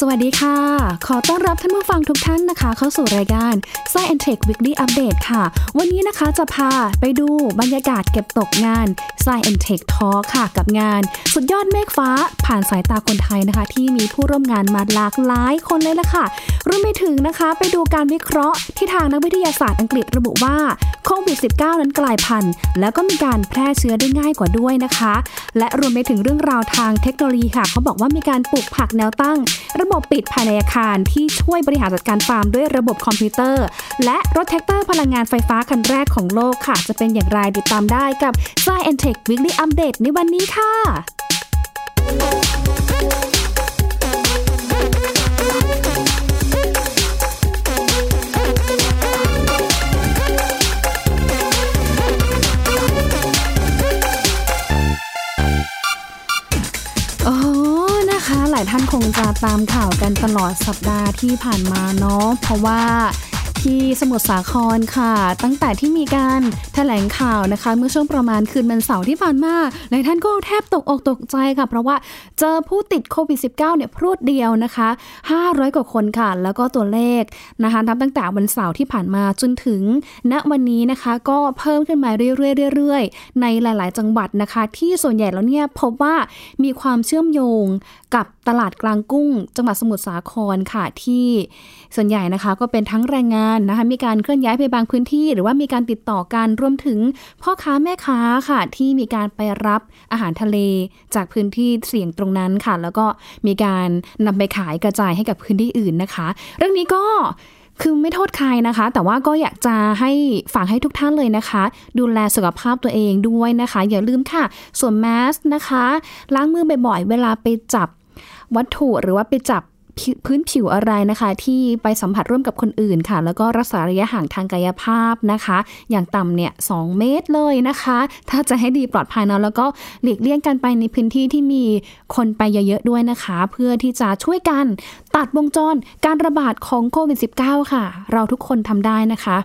สวัสดีค่ะ ขอต้อนรับท่านผู้ฟังทุกท่านนะคะ เข้าสู่รายการ Science Tech Weekly Update ค่ะ วันนี้นะคะจะพาไปดูบรรยากาศเก็บตกงาน Science Tech Talk ค่ะ กับงาน สุดยอดเมฆฟ้าผ่านสายตาคนไทยนะคะ ที่มีผู้ร่วมงานมาหลากหลายคนเลยล่ะค่ะรวมไปถึงนะคะไปดูการวิเคราะห์ที่ทางนักวิทยาศาสตร์อังกฤษระบุว่าโควิด -19 นั้นกลายพันธุ์ แล้วก็มีการแพร่เชื้อได้ง่ายกว่าด้วยนะคะ และรวมไปถึงเรื่องราวทางเทคโนโลยีค่ะเขาบอกว่ามีการปลูกผักแนวตั้งระบบปิดภายในอาคารที่ช่วยบริหารจัดการฟาร์มด้วยระบบคอมพิวเตอร์ และรถแทรกเตอร์พลังงานไฟฟ้าคันแรกของโลกค่ะ จะเป็นอย่างไรติดตามได้กับ Sci and Tech Weekly Update ในวันนี้ค่ะ จะตามข่าวกันตลอดสัปดาห์ที่ผ่านมาเนาะเพราะว่าที่สมุทรสาครค่ะ ตั้งแต่ที่มีการแถลงข่าวนะคะ เมื่อช่วงประมาณคืนวันเสาร์ที่ผ่านมาหลายท่านก็แทบตกอกตกใจค่ะ เพราะว่าเจอผู้ติดโควิด -19 เนี่ยพรวดเดียวนะคะ 500 กว่าคนค่ะ แล้วก็ตัวเลขนะคะนับตั้งแต่วันเสาร์ที่ผ่านมาจนถึง ณวันนี้นะคะก็เพิ่มขึ้นมาเรื่อยๆเรื่อยๆในหลาย ๆ จังหวัดนะคะ ที่ส่วนใหญ่แล้วเนี่ยพบว่ามีความเชื่อมโยงกับตลาดกลางกุ้ง จังหวัดสมุทรสาครค่ะที่ส่วนใหญ่นะคะก็เป็นทั้งแรงงานนะคะมีการเคลื่อนย้ายไปบางพื้นที่ หรือว่ามีการติดต่อกันรวมถึงพ่อค้าแม่ค้าค่ะที่มีการไปรับอาหารทะเลจากพื้นที่เสี่ยงตรงนั้นค่ะ แล้วก็มีการนำไปขายกระจายให้กับพื้นที่อื่นนะคะ เรื่องนี้ก็คือไม่โทษใครนะคะ แต่ว่าก็อยากจะให้ฝากให้ทุกท่านเลยนะคะ ดูแลสุขภาพตัวเองด้วยนะคะ อย่าลืมค่ะสวมแมสนะคะ ล้างมือบ่อยๆ เวลาไปจับ วัตถุหรือว่าไปจับพื้นผิวอะไรนะคะ ที่ไปสัมผัสร่วมกับคนอื่นค่ะ แล้วก็รักษาระยะห่างทางกายภาพนะคะ อย่างต่ำเนี่ยสเมตรเลยนะคะ ถ้าจะให้ดีปลอดภัยเนาะแล้วก็หลีกเลี่ยงกันไปในพื้นที่ที่มีคนไปเยอะๆด้วยนะคะ เพื่อที่จะช่วยกันตัดวงจรการระบาดของโควิด -19 ค่ะ เราทุกคนทำได้นะคะ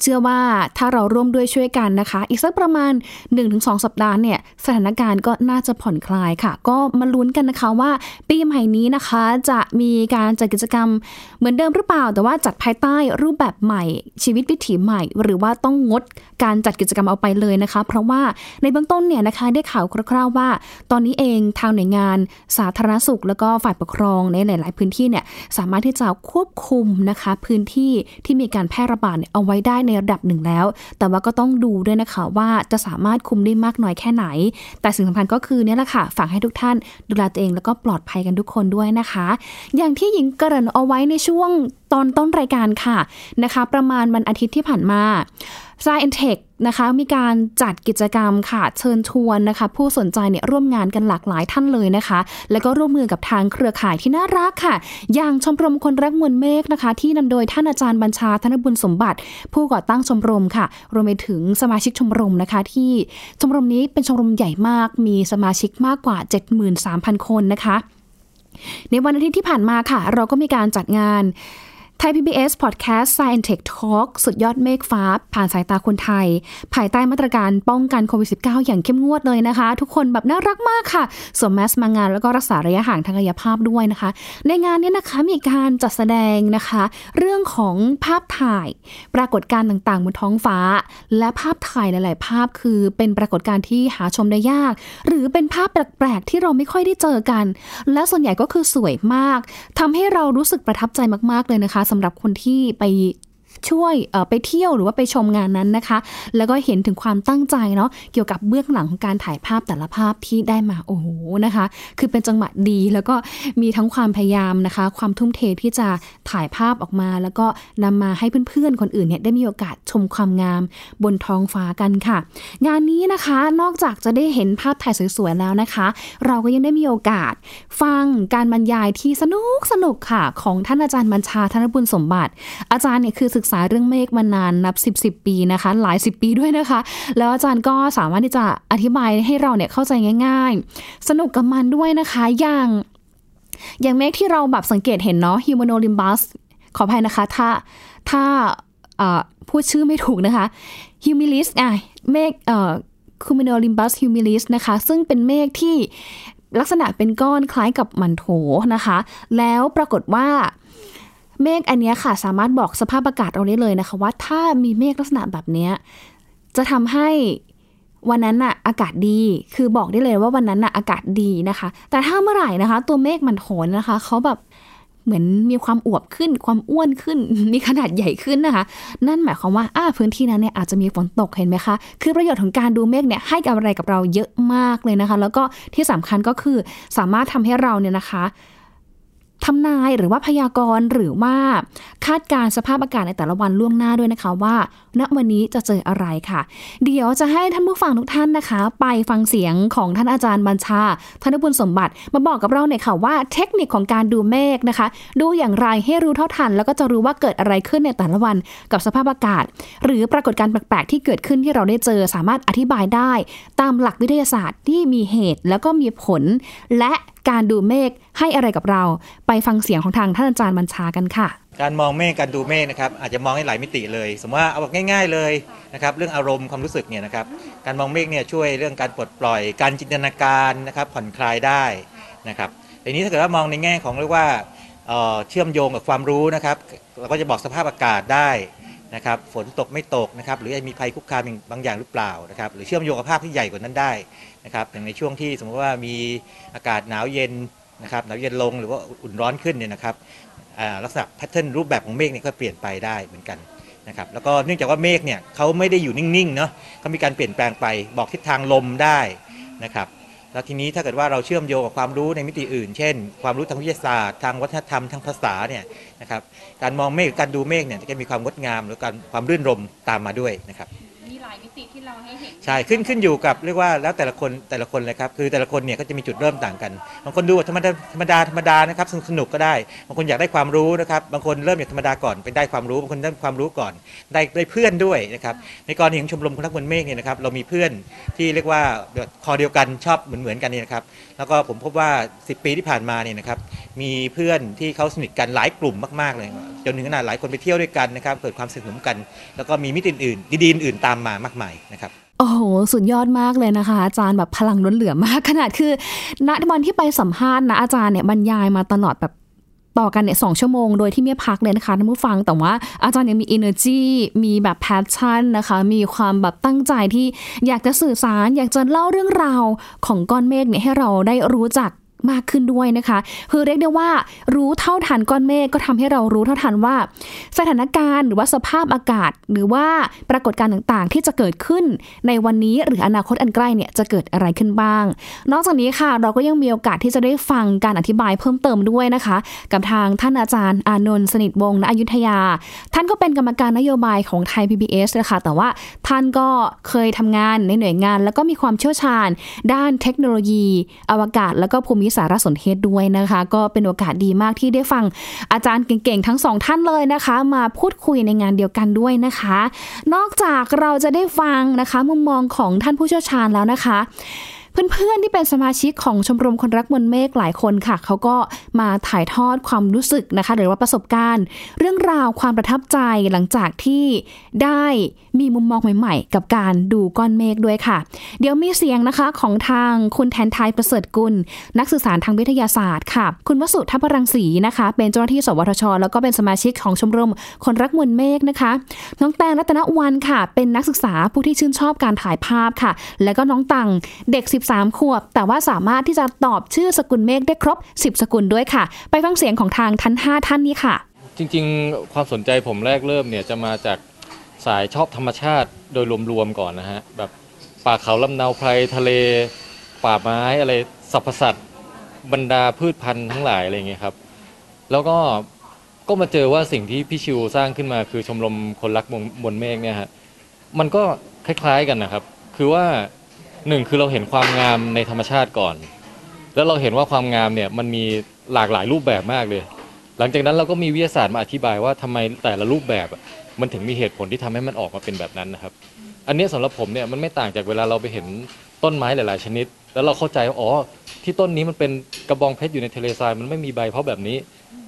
เชื่อว่าถ้าเราร่วมด้วยช่วยกันนะคะ อีกสักประมาณ 1-2 สัปดาห์เนี่ยสถานการณ์ก็น่าจะผ่อนคลายค่ะ ก็มาลุ้นกันนะคะว่าปีใหม่นี้นะคะจะมีการจัดกิจกรรมเหมือนเดิมหรือเปล่า แต่ว่าจัดภายใต้รูปแบบใหม่ชีวิตวิถีใหม่ หรือว่าต้องงดการจัดกิจกรรมเอาไปเลยนะคะ เพราะว่าในเบื้องต้นเนี่ยนะคะได้ข่าวคร่าวๆว่า ตอนนี้เองทางหน่วยงานสาธารณสุข แล้วก็ฝ่ายปกครองในหลาย ๆ พื้นที่เนี่ยสามารถที่จะควบคุมนะคะ พื้นที่ที่มีการแพร่ระบาดเนี่ยเอาไว้ได้ในระดับหนึ่งแล้ว แต่ว่าก็ต้องดูด้วยนะคะว่าจะสามารถคุมได้มากน้อยแค่ไหน แต่สิ่งสำคัญก็คือเนี่ยแหละค่ะฝากให้ทุกท่านดูแลตัวเองแล้วก็ปลอดภัยกันทุกคนด้วยนะคะ อย่างที่หญิงเกริ่นเอาไว้ในช่วงตอนต้นรายการค่ะนะคะ ประมาณวันอาทิตย์ที่ผ่านมา Science Tech นะคะมีการจัดกิจกรรมค่ะเชิญชวนนะคะ ผู้สนใจเนี่ยร่วมงานกันหลากหลายท่านเลยนะคะ แล้วก็ร่วมมือกับทางเครือข่ายที่น่ารักค่ะ อย่างชมรมคนรักมวลเมฆนะคะ ที่นำโดยท่านอาจารย์บัญชาธนบุญสมบัติ ผู้ก่อตั้งชมรมค่ะ รวมไปถึงสมาชิกชมรมนะคะ ที่ชมรมนี้เป็นชมรมใหญ่มาก มีสมาชิกมากกว่า 73,000 คนนะคะ ในวันอาทิตย์ที่ผ่านมาค่ะ เราก็มีการจัดงาน ไทย PBS Podcast Science Tech Talk สุดยอดเมฆฟ้า ผ่านสายตาคนไทย ภายใต้มาตรการป้องกันโควิด -19 อย่างเข้มงวดเลยนะคะ ทุกคนแบบน่ารักมากค่ะสวมแมสมางานแล้วก็รักษาระยะห่างทางกายภาพด้วยนะคะ ในงานนี้นะคะมีการจัดแสดงนะคะ เรื่องของภาพถ่าย ปรากฏการณ์ต่างๆบนท้องฟ้า และภาพถ่ายหลาย ๆ ภาพคือเป็นปรากฏการณ์ที่หาชมได้ยาก หรือเป็นภาพแปลกๆที่เราไม่ค่อยได้เจอกัน และส่วนใหญ่ก็คือสวยมากทำให้เรารู้สึกประทับใจมากๆเลยนะคะสำหรับคนที่ไป ช่วยไปเที่ยวหรือว่าไปชมงานนั้นนะคะ แล้วก็เห็นถึงความตั้งใจเนาะเกี่ยวกับเบื้องหลังของการถ่ายภาพแต่ละภาพที่ได้มาโอ้โหนะคะ คือเป็นจังหวะดีแล้วก็มีทั้งความพยายามนะคะ ความทุ่มเทที่จะถ่ายภาพออกมา แล้วก็นำมาให้เพื่อนๆคนอื่นเนี่ยได้มีโอกาสชมความงามบนท้องฟ้ากันค่ะ งานนี้นะคะนอกจากจะได้เห็นภาพถ่ายสวยๆแล้วนะคะ เราก็ยังได้มีโอกาส ฟังการบรรยายที่สนุกสนุกค่ะ ของท่านอาจารย์บัญชาธนบุญสมบัติ อาจารย์เนี่ยคือศึกษาเรื่องเมฆมานานนับ สิบๆปีนะคะ หลายสิบปีด้วยนะคะ แล้วอาจารย์ก็สามารถที่จะอธิบายให้เราเนี่ยเข้าใจง่าย ๆ สนุกกับมันด้วยนะคะอย่างอย่างเมฆที่เราแบบสังเกตเห็นเนาะฮิวแมโนลิมบัสขออภัยนะคะ ถ้าถ้าพูดชื่อไม่ถูกนะคะ humilis อะเมฆเอ่อCumulonimbus humilis นะคะ ซึ่งเป็นเมฆที่ลักษณะเป็นก้อนคล้ายกับหมั่นโถวนะคะ แล้วปรากฏว่า เมฆอันนี้ค่ะสามารถบอกสภาพอากาศเราได้เลยนะคะ ว่าถ้ามีเมฆลักษณะแบบนี้จะทำให้วันนั้นน่ะอากาศดี คือบอกได้เลยว่าวันนั้นน่ะอากาศดีนะคะ แต่ถ้าเมื่อไหร่นะคะ ตัวเมฆหมั่นโถวนะคะเขาแบบเหมือนมีความอวบขึ้น ความอ้วนขึ้น มีขนาดใหญ่ขึ้นนะคะ นั่นหมายความว่าอ่าพื้นที่นั้นเนี่ยอาจจะมีฝนตกเห็นไหมคะ คือประโยชน์ของการดูเมฆเนี่ยให้กับอะไรกับเราเยอะมากเลยนะคะ แล้วก็ที่สำคัญก็คือสามารถทำให้เราเนี่ยนะคะ ทำนายหรือว่าพยากรณ์หรือว่าคาดการสภาพอากาศในแต่ละวันล่วงหน้าด้วยนะคะว่า ณวันนี้จะเจออะไรค่ะ เดี๋ยวจะให้ท่านผู้ฟังทุกท่านนะคะ ไปฟังเสียงของท่านอาจารย์บัญชาธนบุญสมบัติมาบอกกับเราหน่อยค่ะว่าเทคนิคของการดูเมฆนะคะ ดูอย่างไรให้รู้เท่าทัน แล้วก็จะรู้ว่าเกิดอะไรขึ้นในแต่ละวันกับสภาพอากาศ หรือปรากฏการณ์แปลกๆที่เกิดขึ้นที่เราได้เจอสามารถอธิบายได้ ตามหลักวิทยาศาสตร์ที่มีเหตุแล้วก็มีผล และการดูเมฆให้อะไรกับเรา ไปฟังเสียงของทางท่านอาจารย์บัญชากันค่ะ การมองเมฆการดูเมฆนะครับอาจจะมองให้หลายมิติเลย สมมติว่าเอาแบบง่าย ๆเลยนะครับเรื่องอารมณ์ความรู้สึกเนี่ยนะครับการมองเมฆเนี่ยช่วยเรื่องการปลดปล่อย การจินตนาการนะครับผ่อนคลายได้นะครับทีนี้ถ้าเกิดว่ามองในแง่ของเรียกว่าเชื่อมโยงกับความรู้นะครับเราก็จะบอกสภาพอากาศได้นะครับฝนตกไม่ตกนะครับหรือมีภัยคุกคามบางอย่างหรือเปล่านะครับหรือเชื่อมโยงกับภาพที่ใหญ่กว่านั้นได้นะครับอย่างในช่วงที่สมมติว่ามีอากาศหนาวเย็นนะครับหนาวเย็นลงหรือว่าอุ่นร้อนขึ้นเนี่ยนะครับ ลักษณะแพทเทิร์นรูปแบบของเมฆเนี่ยก็เปลี่ยนไปได้เหมือนกันนะครับแล้วก็เนื่องจากว่าเมฆเนี่ยเขาไม่ได้อยู่นิ่งๆเนาะเขามีการเปลี่ยนแปลงไปบอกทิศทางลมได้นะครับแล้วทีนี้ถ้าเกิดว่าเราเชื่อมโยงกับความรู้ในมิติอื่น เช่น ความรู้ทางวิทยาศาสตร์ทางวัฒนธรรมทางภาษาเนี่ยนะครับการมองเมฆการดูเมฆเนี่ยจะมีความงดงามหรือการความรื่นรมตามมาด้วยนะครับมีหลายมิ ติที่เราให้เห็น ใช่ขึ้นขึ้นอยู่กับเรียกว่าแล้วแต่ละคนแต่ละคนเลยครับคือแต่ละคนเนี่ยก็จะมีจุดเริ่มต่างกันบางคนดูแบบธรรมดาธรรมดาธรรมดานะครับสนุกสนุกก็ได้บางคนอยากได้ความรู้นะครับบางคนเริ่มจากธรรมดาก่อนไปได้ความรู้บางคนได้ความรู้ก่อน ได้ได้เพื่อนด้วยนะครับในกรณีของชมรมคนรักบนเมฆเนี่ยนะครับเรามีเพื่อนที่เรียกว่าคอเดียวกันชอบเหมือนเหมือนๆกันเนี่ยนะครับแล้วก็ผมพบว่า 10 ปีที่ผ่านมาเนี่ยนะครับมีเพื่อนที่เขาสนิทกันหลายกลุ่มมากๆเลยจนถึงขนาดหลายคนไปเที่ยวด้วยกันนะครับเกิดความสนิทสนมกัน แล้วก็มีมิติอื่นๆดีๆอื่นๆตามมามากมายนะครับโอ้โห สุดยอดมากเลยนะคะ อาจารย์แบบพลังล้นเหลือมาก ขนาดคือณวันที่ไปสัมภาษณ์นะอาจารย์เนี่ยบรรยายมาตลอดแบบต่อกันเนี่ยสองชั่วโมงโดยที่ไม่พักเลยนะคะท่านผู้ฟัง แต่ว่าอาจารย์ยังมี energy มีแบบ passion นะคะ มีความแบบตั้งใจที่อยากจะสื่อสาร อยากจะเล่าเรื่องราวของก้อนเมฆเนี่ยให้เราได้รู้จัก มากขึ้นด้วยนะคะ คือเรียกได้ว่ารู้เท่าทันก้อนเมฆก็ทำให้เรารู้เท่าทันว่า สถานการณ์หรือว่าสภาพอากาศ หรือว่าปรากฏการณ์ต่างๆ ที่จะเกิดขึ้นในวันนี้หรืออนาคตอันใกล้เนี่ยจะเกิดอะไรขึ้นบ้าง นอกจากนี้ค่ะ เราก็ยังมีโอกาสที่จะได้ฟังการอธิบายเพิ่มเติมด้วยนะคะ กับทางท่านอาจารย์อานนท์สนิทวงศ์ณอยุธยา ท่านก็เป็นกรรมการนโยบายของไทย PBS นะคะแต่ว่าท่านก็เคยทำงานในหน่วยงาน แล้วก็มีความเชี่ยวชาญ ด้านเทคโนโลยี อวกาศ แล้วก็ภูมิสารสนเทศด้วยนะคะ ก็เป็นโอกาสดีมากที่ได้ฟังอาจารย์เก่งๆ ทั้งสองท่านเลยนะคะ มาพูดคุยในงานเดียวกันด้วยนะคะ นอกจากเราจะได้ฟังนะคะ มุมมองของท่านผู้เชี่ยวชาญแล้วนะคะ เพื่อนๆที่เป็นสมาชิกของชมรมคนรักมนเมฆหลายคนค่ะเขาก็มาถ่ายทอดความรู้สึกนะคะ หรือว่าประสบการณ์ เรื่องราวความประทับใจหลังจากที่ได้มีมุมมองใหม่ ๆ กับการดูก้อนเมฆด้วยค่ะ เดี๋ยวมีเสียงนะคะของทางคุณแทนไทยประเสริฐกุล นักสื่อสารทางวิทยาศาสตร์ค่ะ คุณวสุทัพรังสีนะคะ เป็นเจ้าหน้าที่สวทช แล้วก็เป็นสมาชิกของชมรมคนรักมวลเมฆนะคะ น้องแตงรัตนวันค่ะ เป็นนักศึกษาผู้ที่ชื่นชอบการถ่ายภาพค่ะ แล้วก็น้องตังเด็ก13ขวบ แต่ว่าสามารถที่จะตอบชื่อสกุลเมฆได้ครบ 10 สกุลด้วยค่ะ ไปฟังเสียงของทางทั้ง5ท่านนี้ค่ะ จริงๆ ความสนใจผมแรกเริ่มเนี่ยจะมาจากสายชอบธรรมชาติโดยรวมๆก่อนนะฮะแบบป่าเขาลำเนาไพรทะเล ป่าไม้อะไรสรรพสัตว์บรรดาพืชพันธุ์ทั้งหลายอะไรอย่างเงี้ยครับ แล้วก็ก็มาเจอว่าสิ่งที่พี่ชิวสร้างขึ้นมาคือชมรมคนรักบนบนเมฆเนี่ยฮะมันก็คล้ายๆกันนะครับ คือว่า หนึ่งคือเราเห็นความงามในธรรมชาติก่อน แล้วเราเห็นว่าความงามเนี่ยมันมีหลากหลายรูปแบบมากเลย หลังจากนั้นเราก็มีวิทยาศาสตร์มาอธิบายว่าทำไมแต่ละรูปแบบอะมันถึงมีเหตุผลที่ทำให้มันออกมาเป็นแบบนั้นนะครับ อันนี้ยสำหรับผมเนี่ยมันไม่ต่างจากเวลาเราไปเห็นต้นไม้หลาย ๆ ชนิด แล้วเราเข้าใจว่าอ๋อที่ต้นนี้มันเป็นกระบองเพชรอยู่ในทะเลทรายมันไม่มีใบเพราะแบบนี้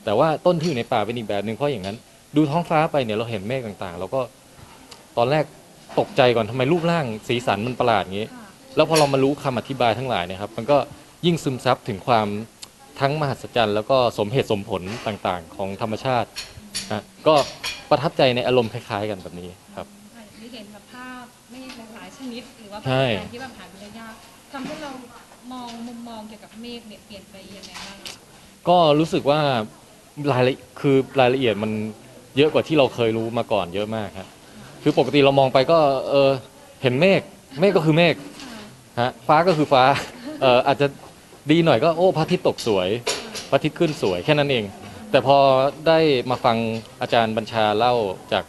แต่ว่าต้นที่อยู่ในป่าเป็นอีกแบบหนึ่งเพราะอย่างนั้น ดูท้องฟ้าไปเนี่ยเราเห็นเมฆต่างๆเราก็ตอนแรกตกใจก่อนทำไมรูปร่างสีสันมันประหลาดอย่างนี้ แล้วพอเรามารู้คำอธิบายทั้งหลายเนะครับมันก็ยิ่งซึมซับถึงความทั้งมหัศจรรย์ แล้วก็สมเหตุสมผลต่างๆ ของธรรมชาตินะก็ประทับใจในอารมณ์คล้ายๆ กันแบบนี้ครับได้เห็นแบบภาพเมฆหลายๆชนิด หรือว่าใช่การที่แบบหาดูได้ยากทำให้เรามองมุมมองเกี่ยวกับเมฆเนี่ยเปลี่ยนไปยังไงบ้างอะก็รู้สึกว่ารายละคือรายละเอียดมันเยอะกว่าที่เราเคยรู้มาก่อนเยอะมากครับคือปกติเรามองไปก็เออเห็นเมฆเมฆก็คือเมฆ ฮะฟ้าก็คือฟ้าเอออาจจะดีหน่อยก็โอ้พระอาทิตย์ตกสวยพระอาทิตย์ขึ้นสวยแค่นั้นเอง แต่พอได้มาฟังอาจารย์บัญชาเล่าจาก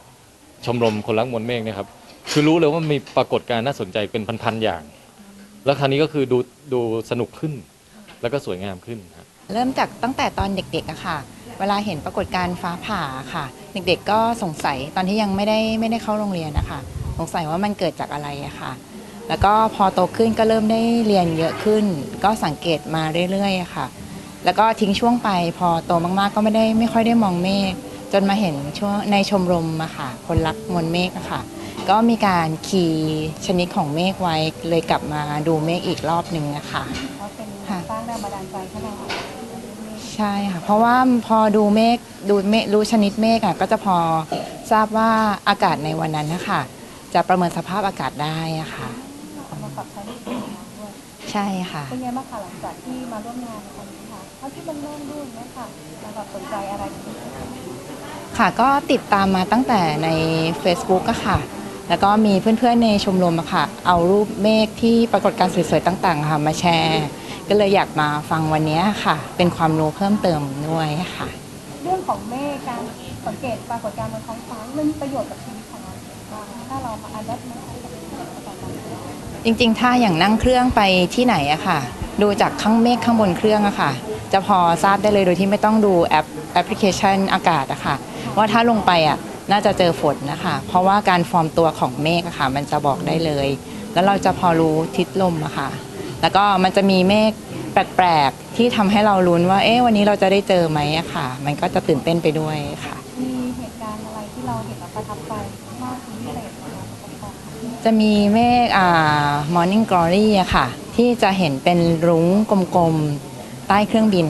ชมรมคนรักมวลเมฆเนี่ยครับคือรู้เลยว่ามีปรากฏการณ์น่าสนใจเป็นพันๆอย่าง แล้วคราวนี้ก็คือดูดูสนุกขึ้น แล้วก็สวยงามขึ้นครับ เริ่มจากตั้งแต่ตอนเด็กๆอะค่ะ เวลาเห็นปรากฏการณ์ฟ้าผ่าค่ะ เด็กๆก็สงสัยตอนที่ยังไม่ได้ไม่ได้เข้าโรงเรียนนะคะ สงสัยว่ามันเกิดจากอะไรอะค่ะ แล้วก็พอโตขึ้นก็เริ่มได้เรียนเยอะขึ้น ก็สังเกตมาเรื่อยๆอะค่ะ แล้วก็ทิ้งช่วงไปพอโตมากๆ ก็ไม่ได้ไม่ค่อยได้มองเมฆจนมาเห็นช่วงในชมรมอะค่ะ คนรักมวลเมฆอะค่ะ ก็มีการคีย์ชนิดของเมฆไว้เลยกลับมาดูเมฆอีกรอบหนึ่งอะค่ะเพราะเป็นค่ะสร้างแรงบันดาลใจให้เราใช่ค่ะ เพราะว่าพอดูเมฆดูเมฆรู้ชนิดเมฆอะก็จะพอทราบว่าอากาศในวันนั้นนะคะจะประเมินสภาพอากาศได้อะค่ะ มาปรับใช้ในชีวิตของเราด้วยใช่ค่ะ เป็นไงบ้างคะหลังจากที่มาร่วมงานในครั้งนี้ค่ะเท่าที่มันเริ่มรุ่นเนี่ยค่ะเราแบบสนใจอะไรเป็นพิเศษค่ะก็ติดตามมาตั้งแต่ใน Facebook อะค่ะ แล้วก็มีเพื่อนๆในชมรมอะค่ะ เอารูปเมฆที่ปรากฏการณ์สวยๆต่างๆ ค่ะมาแชร์ ก็เลยอยากมาฟังวันนี้ค่ะ เป็นความรู้เพิ่มเติมด้วยค่ะ เรื่องของเมฆการสังเกตปรากฏการณ์บนท้องฟ้ามันมีประโยชน์กับชีวิตของเราบ้างถ้าเรามาอัดแอปมัน จริงๆ ถ้าอย่างนั่งเครื่องไปที่ไหนอะค่ะ ดูจากข้างเมฆข้างบนเครื่องอะค่ะ จะพอทราบได้เลยโดยที่ไม่ต้องดูแอปแอปพลิเคชันอากาศอะค่ะ ว่าถ้าลงไปอะน่าจะเจอฝนนะคะ เพราะว่าการฟอร์มตัวของเมฆอะค่ะ มันจะบอกได้เลย แล้วเราจะพอรู้ทิศลมอะค่ะ แล้วก็มันจะมีเมฆแปลกๆ ที่ทำให้เราลุ้นว่า เอ๊ะวันนี้เราจะได้เจอไหมอะค่ะ มันก็จะตื่นเต้นไปด้วยค่ะ มีเหตุการณ์อะไรที่เราเห็นแล้วประทับใจ จะมีเมฆอ่า morning glory อะค่ะ ที่จะเห็นเป็นรุ้งกลมๆ ใต้เครื่องบิน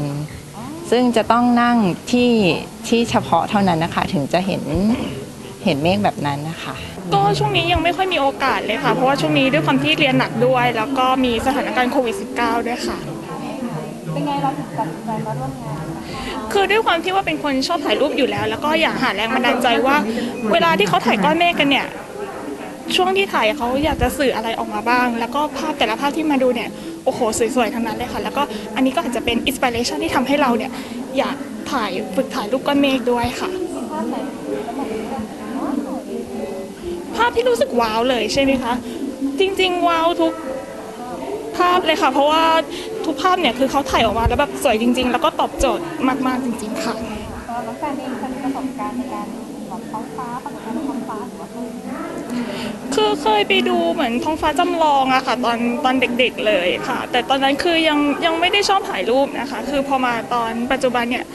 ซึ่งจะต้องนั่งที่ที่เฉพาะเท่านั้นนะคะ ถึงจะเห็นเห็นเมฆแบบนั้นนะคะ ก็ช่วงนี้ยังไม่ค่อยมีโอกาสเลยค่ะ เพราะว่าช่วงนี้ด้วยความที่เรียนหนักด้วย แล้วก็มีสถานการณ์โควิด -19 ด้วยค่ะ เป็นไงเราถึงตัดสินใจมาร่วมงานนะคะคือด้วยความที่ว่าเป็นคนชอบถ่ายรูปอยู่แล้ว แล้วก็อยากหาแรงบันดาลใจว่า เวลาที่เขาถ่ายก้อนเมฆกันเนี่ย ช่วงที่ถ่ายเขาอยากจะสื่ออะไรออกมาบ้าง แล้วก็ภาพแต่ละภาพที่มาดูเนี่ยโอ้โหสวยๆทั้งนั้นเลยค่ะ แล้วก็อันนี้ก็อาจจะเป็นอินสปิเรชันที่ทำให้เราเนี่ยอยากถ่ายฝึกถ่ายรูปก้อนเมฆด้วยค่ะภาพไหนภาพที่รู้สึกว้าวเลยใช่ไหมคะจริง ๆ ว้าวทุกภาพเลยค่ะ เพราะว่าทุกภาพเนี่ยคือเขาถ่ายออกมาแล้วแบบสวยจริง ๆ แล้วก็ตอบโจทย์มากๆจริง ๆ ค่ะตอนน้องแฟนเองเคยมีประสบการณ์ในการแบบท้องฟ้าปรากฏการณ์บนท้องฟ้าหรือว่าเคย คือเคยไปดูเหมือนท้องฟ้าจำลองอะค่ะ ตอนตอนเด็กๆเลยค่ะ แต่ตอนนั้นคือยังยังไม่ได้ชอบถ่ายรูปนะคะ คือพอมาตอนปัจจุบันเนี่ย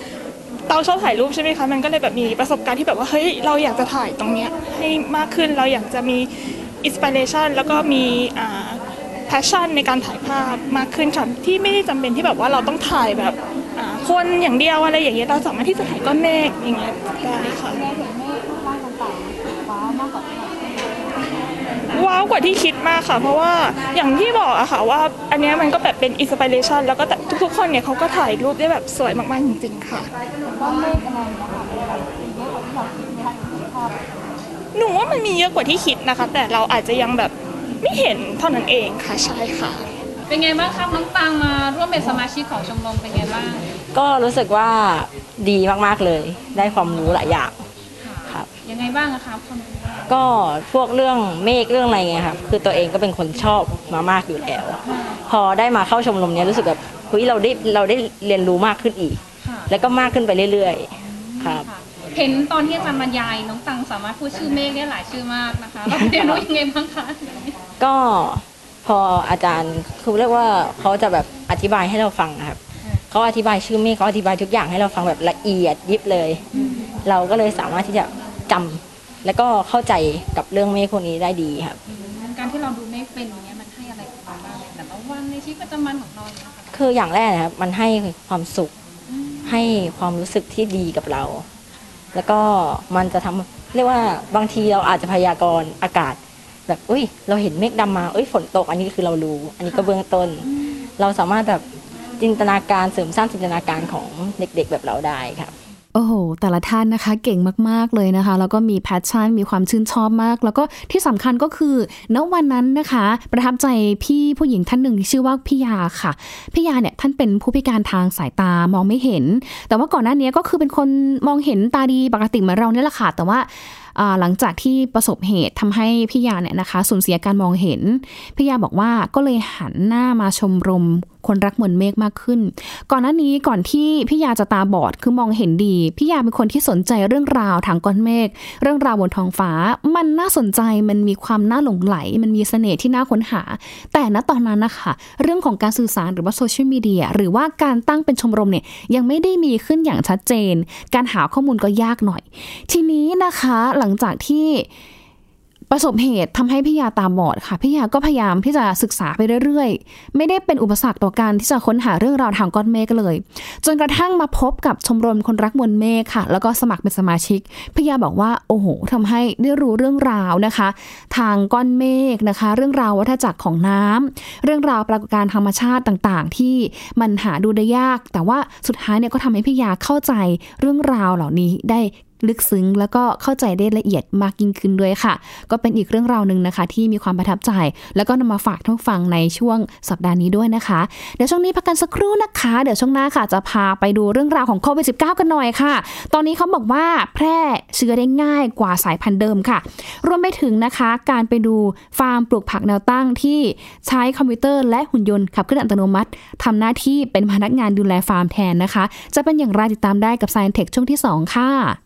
เราชอบถ่ายรูปใช่ไหมคะมันก็เลยแบบมีประสบการณ์ที่แบบว่าเฮ้ยเราอยากจะถ่ายตรงเนี้ยให้มากขึ้นเราอยากจะมี inspiration แล้วก็มีอ่า passion ในการถ่ายภาพมากขึ้นค่ะที่ไม่ได้จำเป็นที่แบบว่าเราต้องถ่ายแบบอ่าคนอย่างเดียวอะไรอย่างเงี้ยเราสามารถที่จะถ่ายก้อนเมฆอย่างเงี้ยได้ค่ะ ว้าวกว่าที่คิดมากค่ะ เพราะว่าอย่างที่บอกอะค่ะว่าอันเนี้ยมันก็แบบเป็นอินสปิเรชันแล้วก็แต่ทุกๆคนเนี่ยเขาก็ถ่ายรูปได้แบบสวยมากๆจริงๆค่ะก้อนเมฆอะไรนะคะเป็นแบบสีเยอะกว่าที่เราคิดไหมคะในภาพหนูว่ามันมีเยอะกว่าที่คิดนะคะ แต่เราอาจจะยังแบบไม่เห็นเท่านั้นเองค่ะใช่ค่ะ เป็นไงบ้างครับน้องตังมาร่วมเป็นสมาชิกของชมรมเป็นไงบ้าง ก็รู้สึกว่าดีมาก ๆ เลย ได้ความรู้หลายอย่างครับ ยังไงบ้างอะครับความรู้ก็พวกเรื่องเมฆเรื่องอะไรเงี้ยครับคือตัวเองก็เป็นคนชอบมามากอยู่แล้ว พอได้มาเข้าชมรมเนี้ยรู้สึกแบบเฮ้ยเราได้เราได้เรียนรู้มากขึ้นอีก ค่ะแล้วก็มากขึ้นไปเรื่อยๆครับ ค่ะ เห็นตอนที่อาจารย์บรรยายน้องตังสามารถพูดชื่อเมฆได้หลายชื่อมากนะคะเราเรียนรู้ยังไงบ้างคะก็พออาจารย์คือเรียกว่าเขาจะแบบอธิบายให้เราฟังนะครับเขาอธิบายชื่อเมฆเขาอธิบายทุกอย่างให้เราฟังแบบละเอียดยิบเลย เราก็เลยสามารถที่จะ จำแล้วก็เข้าใจกับเรื่องเมฆพวกนี้ได้ดีครับ การที่เราดูเมฆเป็นอย่างเงี้ยมันให้อะไรกับเราบ้างในแต่ละววันในชีวิตประจำวันของเราเนี่ยค่ะคืออย่างแรกนะครับมันให้ความสุขให้ความรู้สึกที่ดีกับเรา แล้วก็มันจะทำเรียกว่าบางทีเราอาจจะพยากรณ์อากาศ แบบอุ้ย เราเห็นเมฆดำมาเอ้ยฝนตกอันนี้คือเรารู้ อันนี้ก็เบื้องต้น เราสามารถแบบจินตนาการเสริมสร้างจินตนาการของเด็กๆแบบเราได้ครับ โอ้โห แต่ละท่านนะคะ เก่งมาก ๆ เลยนะคะ แล้วก็มี passion มีความชื่นชอบมาก แล้วก็ที่สำคัญก็คือณวันนั้นนะคะ ประทับใจพี่ผู้หญิงท่านหนึ่งที่ชื่อว่าพี่ยาค่ะ พี่ยาเนี่ยท่านเป็นผู้พิการทางสายตามองไม่เห็น แต่ว่าก่อนหน้านี้ก็คือเป็นคนมองเห็นตาดีปกติเหมือนเราเนี่ยแหละค่ะ แต่ว่า หลังจากที่ประสบเหตุทำให้พี่ยาเนี่ยนะคะสูญเสียการมองเห็นพี่ยาบอกว่าก็เลยหันหน้ามาชมรมคนรักมวลเมฆมากขึ้น ก่อนหน้านี้ก่อนที่พี่ยาจะตาบอดคือมองเห็นดีพี่ยาเป็นคนที่สนใจเรื่องราวทางก้อนเมฆเรื่องราวบนท้องฟ้า มันน่าสนใจมันมีความน่าหลงไหล มันมีเสน่ห์ที่น่าค้นหา แต่ณตอนนั้นนะคะเรื่องของการสื่อสารหรือว่าโซเชียลมีเดียหรือว่าการตั้งเป็นชมรมเนี่ยยังไม่ได้มีขึ้นอย่างชัดเจน การหาข้อมูลก็ยากหน่อย ทีนี้นะคะหลังังจากที่ประสบเหตุทำให้พี่ยาตาบอดค่ะพี่ยาก็พยายามที่จะศึกษาไปเรื่อยๆ ไม่ได้เป็นอุปสรรคต่อการที่จะค้นหาเรื่องราวทางก้อนเมฆเลย จนกระทั่งมาพบกับชมรมคนรักมวลเมฆค่ะ แล้วก็สมัครเป็นสมาชิกพี่ยาบอกว่าโอ้โหทำให้ได้รู้เรื่องราวนะคะ ทางก้อนเมฆนะคะ เรื่องราววัฏจักรของน้ำเรื่องราวปรากฏการณ์ธรรมชาติต่างๆ ที่มันหาดูได้ยาก แต่ว่าสุดท้ายเนี่ยก็ทำให้พี่ยาเข้าใจเรื่องราวเหล่านี้ได้ลึกซึ้งแล้วก็เข้าใจได้ละเอียดมากยิ่งขึ้นด้วยค่ะ ก็เป็นอีกเรื่องราวหนึ่งนะคะ ที่มีความประทับใจ แล้วก็นำมาฝากท่านฟังในช่วงสัปดาห์นี้ด้วยนะคะ เดี๋ยวช่วงนี้พักกันสักครู่นะคะ เดี๋ยวช่วงหน้าค่ะจะพาไปดูเรื่องราวของโควิด -19 กันหน่อยค่ะ ตอนนี้เขาบอกว่าแพร่เชื้อได้ง่ายกว่าสายพันธุ์เดิมค่ะ รวมไปถึงนะคะการไปดูฟาร์มปลูกผักแนวตั้งที่ใช้คอมพิวเตอร์และหุ่นยนต์ขับเคลื่อนอัตโนมัติทำหน้าที่เป็นพนักงานดูแลฟาร์มแทนนะคะ จะเป็นอย่างไรติดตามได้กับ Sci and Tech ช่วงที่สองค่ะ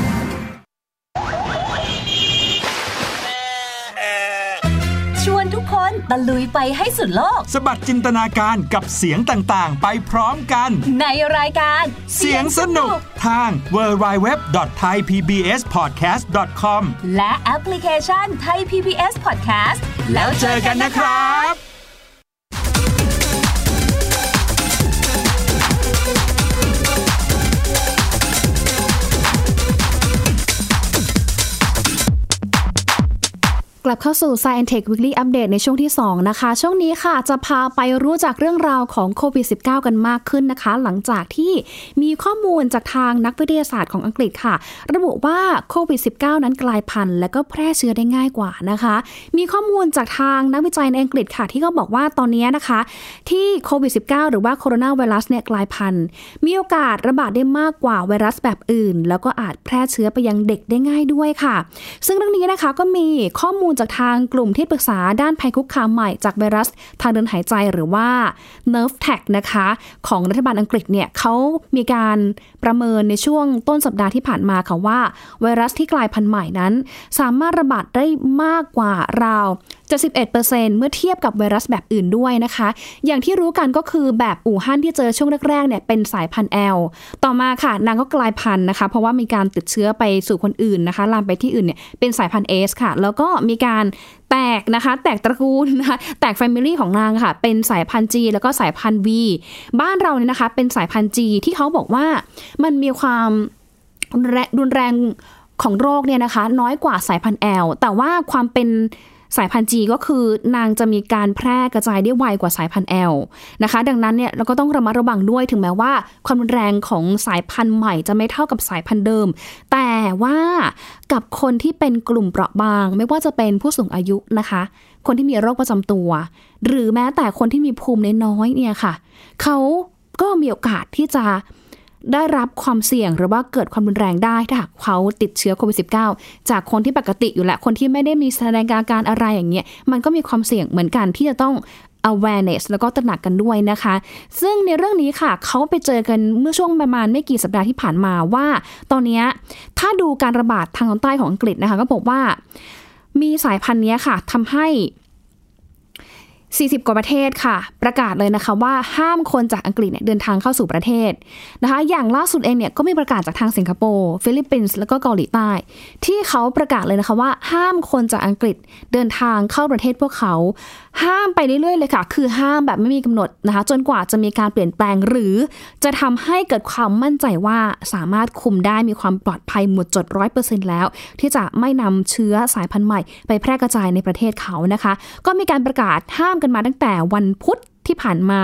ตะลุยไปให้สุดโลก สบัดจินตนาการกับเสียงต่างๆ ไปพร้อมกัน ในรายการเสียงสนุกทาง w w w t h a i p b s p o d c a s t com และแอปพลิเคชันไทย PBS Podcast แล้วเจอกันนะครับ กลับเข้าสู่ Science Tech Weekly Update ในช่วงที่ 2 นะคะ ช่วงนี้ค่ะ จะพาไปรู้จักเรื่องราวของโควิด -19 กันมากขึ้นนะคะ หลังจากที่มีข้อมูลจากทางนักวิทยาศาสตร์ของอังกฤษค่ะ ระบุว่าโควิด -19 นั้นกลายพันธุ์ และก็แพร่เชื้อได้ง่ายกว่านะคะ มีข้อมูลจากทางนักวิจัยในอังกฤษค่ะ ที่เขาบอกว่าตอนนี้นะคะ ที่โควิด -19 หรือว่าโคโรนาไวรัสเนี่ยกลายพันธุ์ มีโอกาสระบาดได้มากกว่าไวรัสแบบอื่น แล้วก็อาจแพร่เชื้อไปยังเด็กได้ง่ายด้วยค่ะ ซึ่งเรื่องนี้นะคะก็มีข้อมูลจากทางกลุ่มที่ปรึกษาด้านภัยคุกคามใหม่จากไวรัสทางเดินหายใจหรือว่า n e r v t a g นะคะ ของรัฐบาลอังกฤษเนี่ยเขามีการประเมินในช่วงต้นสัปดาห์ที่ผ่านมาค่ะว่า ไวรัสที่กลายพันธุ์ใหม่นั้น สามารถระบาดได้มากกว่าราว 71%เมื่อเทียบกับไวรัสแบบอื่นด้วยนะคะ อย่างที่รู้กันก็คือแบบอู่ฮั่นที่เจอช่วงแรกๆเนี่ยเป็นสายพันธุ์ L ต่อมาค่ะนางก็กลายพันธุ์นะคะ เพราะว่ามีการติดเชื้อไปสู่คนอื่นนะคะลามไปที่อื่นเนี่ยเป็นสายพันธุ์ S ค่ะ แล้วก็มีการแตกนะคะ แตกตระกูลนะคะแตกแฟมิลี่ของนางค่ะ เป็นสายพันธุ์ G แล้วก็สายพันธุ์ V บ้านเราเนี่ยนะคะ เป็นสายพันธุ์ G ที่เขาบอกว่ามันมีความรุนแรงของโรคเนี่ยนะคะ น้อยกว่าสายพันธุ์ L แต่ว่าความเป็น สายพันธุ์ G ก็คือนางจะมีการแพร่กระจายได้ไวกว่าสายพันธุ์ L นะคะ ดังนั้นเนี่ยเราก็ต้องระมัดระวังด้วยถึงแม้ว่า ความรุนแรงของสายพันธุ์ใหม่จะไม่เท่ากับสายพันธุ์เดิม แต่ว่ากับคนที่เป็นกลุ่มเปราะบาง ไม่ว่าจะเป็นผู้สูงอายุนะคะ คนที่มีโรคประจำตัว หรือแม้แต่คนที่มีภูมิน้อยเนี่ยค่ะเขาก็มีโอกาสที่จะ ได้รับความเสี่ยงหรือว่าเกิดความรุนแรงได้ถ้าหากเขาติดเชื้อโควิด -19 จากคนที่ปกติอยู่และคนที่ไม่ได้มีแสดงอาการอะไรอย่างเงี้ยมันก็มีความเสี่ยงเหมือนกันที่จะต้อง awareness แล้วก็ตระหนักกันด้วยนะคะ ซึ่งในเรื่องนี้ค่ะ เขาไปเจอกันเมื่อช่วงประมาณไม่กี่สัปดาห์ที่ผ่านมาว่า ตอนนี้ถ้าดูการระบาดทางตอนใต้ของอังกฤษนะคะ ก็บอกว่า มีสายพันธุ์นี้ค่ะทำให้ 40 กว่าประเทศค่ะ ประกาศเลยนะคะว่าห้ามคนจากอังกฤษเนี่ยเดินทางเข้าสู่ประเทศนะคะ อย่างล่าสุดเองเนี่ยก็มีประกาศจากทางสิงคโปร์ฟิลิปปินส์แล้วก็เกาหลีใต้ ที่เขาประกาศเลยนะคะว่าห้ามคนจากอังกฤษเดินทางเข้าประเทศพวกเขา ห้ามไปเรื่อยๆเลยค่ะ คือห้ามแบบไม่มีกำหนดนะคะ จนกว่าจะมีการเปลี่ยนแปลงหรือ จะทำให้เกิดความมั่นใจว่าสามารถคุมได้มีความปลอดภัยหมดจดร้อยเปอร์เซ็นต์แล้ว ที่จะไม่นำเชื้อสายพันธุ์ใหม่ ไปแพร่กระจายในประเทศเขานะคะ ก็มีการประกาศห้ามกันมาตั้งแต่วันพุธที่ผ่านมา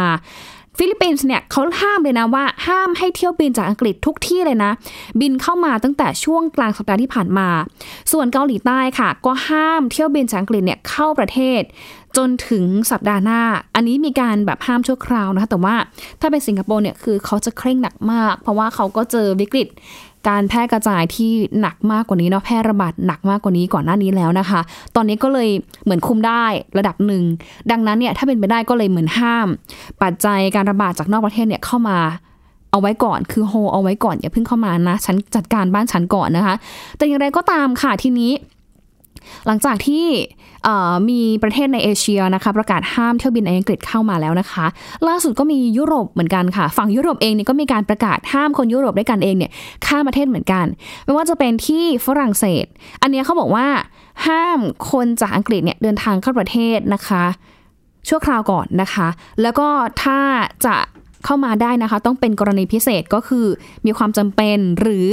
ฟิลิปปินส์เนี่ยเขาห้ามเลยนะว่าห้ามให้เที่ยวบินจากอังกฤษทุกที่เลยนะ บินเข้ามาตั้งแต่ช่วงกลางสัปดาห์ที่ผ่านมา ส่วนเกาหลีใต้ค่ะ ก็ห้ามเที่ยวบินจากอังกฤษเนี่ยเข้าประเทศ จนถึงสัปดาห์หน้า อันนี้มีการแบบห้ามชั่วคราวนะคะแต่ว่าถ้าเป็นสิงคโปร์เนี่ยคือเขาจะเคร่งหนักมาก เพราะว่าเขาก็เจอวิกฤต การแพร่กระจายที่หนักมากกว่านี้เนาะแพร่ระบาดหนักมากกว่านี้ก่อนหน้านี้แล้วนะคะ ตอนนี้ก็เลยเหมือนคุมได้ระดับหนึ่ง ดังนั้นเนี่ยถ้าเป็นไปได้ก็เลยเหมือนห้าม ปัจจัยการระบาดจากนอกประเทศเนี่ยเข้ามาเอาไว้ก่อนคือโฮเอาไว้ก่อนอย่าเพิ่งเข้ามานะฉันจัดการบ้านฉันก่อนนะคะ แต่อย่างไรก็ตามค่ะทีนี้ หลังจากที่มีประเทศในเอเชียนะคะ ประกาศห้ามเที่ยวบินในอังกฤษเข้ามาแล้วนะคะ ล่าสุดก็มียุโรปเหมือนกันค่ะ ฝั่งยุโรปเองเนี่ยก็มีการประกาศห้ามคนยุโรปด้วยกันเองเนี่ยข้ามประเทศเหมือนกัน ไม่ว่าจะเป็นที่ฝรั่งเศส อันนี้เขาบอกว่าห้ามคนจากอังกฤษเนี่ยเดินทางเข้าประเทศนะคะ ชั่วคราวก่อนนะคะ แล้วก็ถ้าจะเข้ามาได้นะคะ ต้องเป็นกรณีพิเศษก็คือมีความจำเป็นหรือ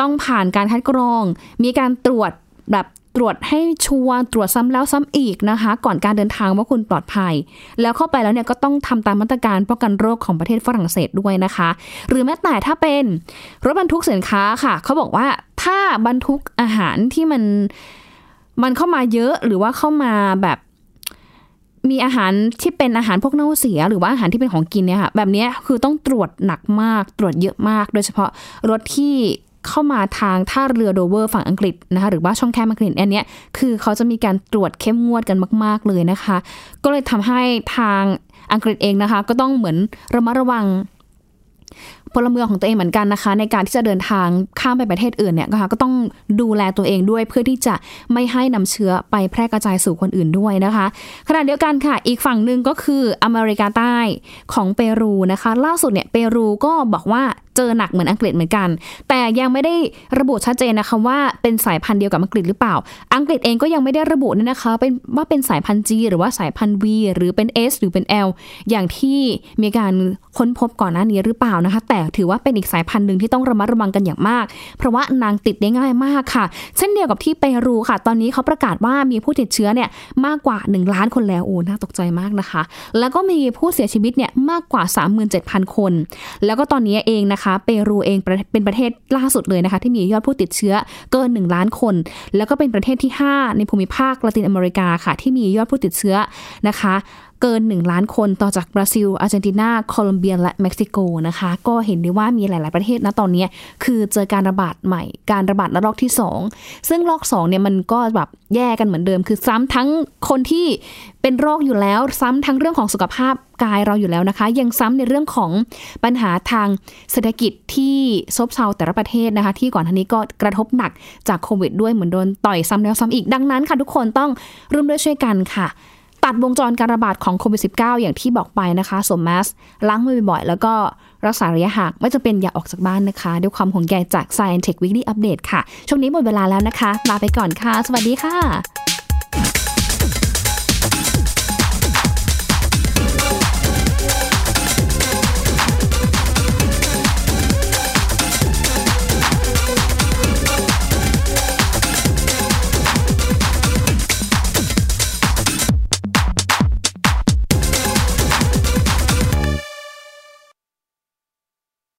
ต้องผ่านการคัดกรอง มีการตรวจแบบ ตรวจให้ชัวร์ตรวจซ้ำแล้วซ้ำอีกนะคะ ก่อนการเดินทางว่าคุณปลอดภัย แล้วเข้าไปแล้วเนี่ยก็ต้องทำตามมาตรการป้องกันโรคของประเทศฝรั่งเศสด้วยนะคะ หรือแม้แต่ถ้าเป็นรถบรรทุกสินค้าค่ะเขาบอกว่าถ้าบรรทุกอาหารที่มันมันเข้ามาเยอะหรือว่าเข้ามาแบบมีอาหารที่เป็นอาหารพวกเน่าเสีย หรือว่าอาหารที่เป็นของกินเนี่ยค่ะแบบนี้คือต้องตรวจหนักมากตรวจเยอะมาก โดยเฉพาะรถที่ เข้ามาทางท่าเรือโดเวอร์ฝั่งอังกฤษนะคะหรือว่าช่องแคบอังกฤษอันนี้คือเขาจะมีการตรวจเข้มงวดกันมาก ๆ เลยนะคะ ก็เลยทำให้ทางอังกฤษเองนะคะ ก็ต้องเหมือนระมัดระวังพลเมืองของตัวเองเหมือนกันนะคะ ในการที่จะเดินทางข้ามไปประเทศอื่นเนี่ยนะคะก็ต้องดูแลตัวเองด้วยเพื่อที่จะไม่ให้นำเชื้อไปแพร่กระจายสู่คนอื่นด้วยนะคะขณะเดียวกันค่ะ อีกฝั่งหนึ่งก็คืออเมริกาใต้ของเปรูนะคะ ล่าสุดเนี่ยเปรูก็บอกว่า จอหนักเหมือนอังกฤษเหมือนกัน แต่ยังไม่ได้ระบุชัดเจนนะคะว่าเป็นสายพันธุ์เดียวกับอังกฤษหรือเปล่า อังกฤษเองก็ยังไม่ได้ระบุเนี่ยนะคะเป็นว่าเป็นสายพันธุ์ G หรือว่าสายพันธุ์ V หรือเป็น S หรือเป็น L อย่างที่มีการค้นพบก่อนหน้านี้หรือเปล่านะคะ แต่ถือว่าเป็นอีกสายพันธุ์หนึ่งที่ต้องระมัดระวังกันอย่างมาก เพราะว่านางติดได้ง่ายมากค่ะ เช่นเดียวกับที่เปรูค่ะ ตอนนี้เขาประกาศว่ามีผู้ติดเชื้อเนี่ยมากกว่า 1 ล้านคนแล้วโอ้น่าตกใจมากนะคะ แล้วก็มีผู้เสียชีวิตเนี่ยมากกว่า 37,000 คน แล้วก็ตอนนี้เองนะคะเปรูเองเป็นประเทศล่าสุดเลยนะคะ ที่มียอดผู้ติดเชื้อเกิน 1 ล้านคน แล้วก็เป็นประเทศที่ 5 ในภูมิภาคละตินอเมริกาค่ะ ที่มียอดผู้ติดเชื้อนะคะ เกิน 1 ล้านคนต่อจากบราซิล อาร์เจนตินา โคลอมเบีย และเม็กซิโกนะคะ ก็เห็นได้ว่ามีหลาย ๆ ประเทศนะตอนนี้ คือเจอการระบาดใหม่ การระบาดระลอกที่ 2 ซึ่งรอก2เนี่ยมันก็แบบแย่กันเหมือนเดิม คือซ้ำทั้งคนที่เป็นโรคอยู่แล้ว ซ้ำทั้งเรื่องของสุขภาพกายเราอยู่แล้วนะคะ ยังซ้ำในเรื่องของปัญหาทางเศรษฐกิจที่ซบเซาแต่ละประเทศนะคะ ที่ก่อนทันนี้ก็กระทบหนักจากโควิดด้วยเหมือนโดนต่อยซ้ำแล้วซ้ำอีกดังนั้นค่ะทุกคนต้องร่วมด้วยช่วยกันค่ะ ตัดวงจรการระบาดของโควิด -19 อย่างที่บอกไปนะคะสวมแมสล้างมือบ่อยๆแล้วก็รักษาระยะห่างไม่จะเป็นอย่าออกจากบ้านนะคะ ด้วยความห่วงใยจาก Science Tech Weekly Update ค่ะ ช่วงนี้หมดเวลาแล้วนะคะ ลาไปก่อนค่ะ สวัสดีค่ะ